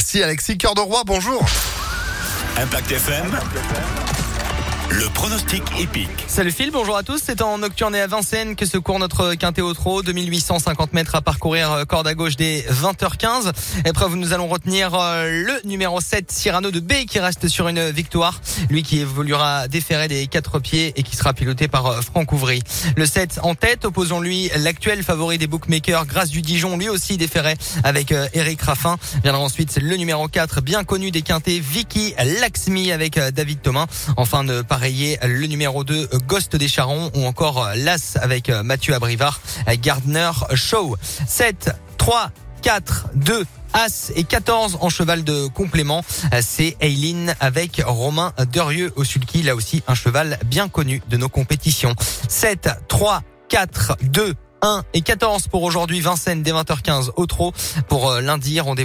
Voici Alexis Cœur de Roi, bonjour. Impact FM. Le pronostic épique. Salut Phil, bonjour à tous. C'est en nocturne et à Vincennes que se court notre quintet au trot. 2850 mètres à parcourir euh, corde à gauche des 20h15. Épreuve, nous allons retenir euh, le numéro 7, Cyrano de B, qui reste sur une victoire. Lui qui évoluera déféré des quatre pieds et qui sera piloté par euh, Franck Ouvry. Le 7 en tête, opposons-lui l'actuel favori des bookmakers, Grâce du Dijon, lui aussi déféré avec Eric Raffin. Viendra ensuite le numéro 4, bien connu des quintés, Vicky Laxmi avec David Thomas. Enfin, de pareiller le numéro 2, Ghost des Charons ou encore l'As avec Mathieu Abrivard, Gardner Show. 7, 3, 4, 2, As et 14 en cheval de complément. C'est Eileen avec Romain Derieux au sulky. Là aussi, un cheval bien connu de nos compétitions. 7, 3, 4, 2, 1 et 14 pour aujourd'hui. Vincennes dès 20h15 au trot. Pour lundi, rendez-vous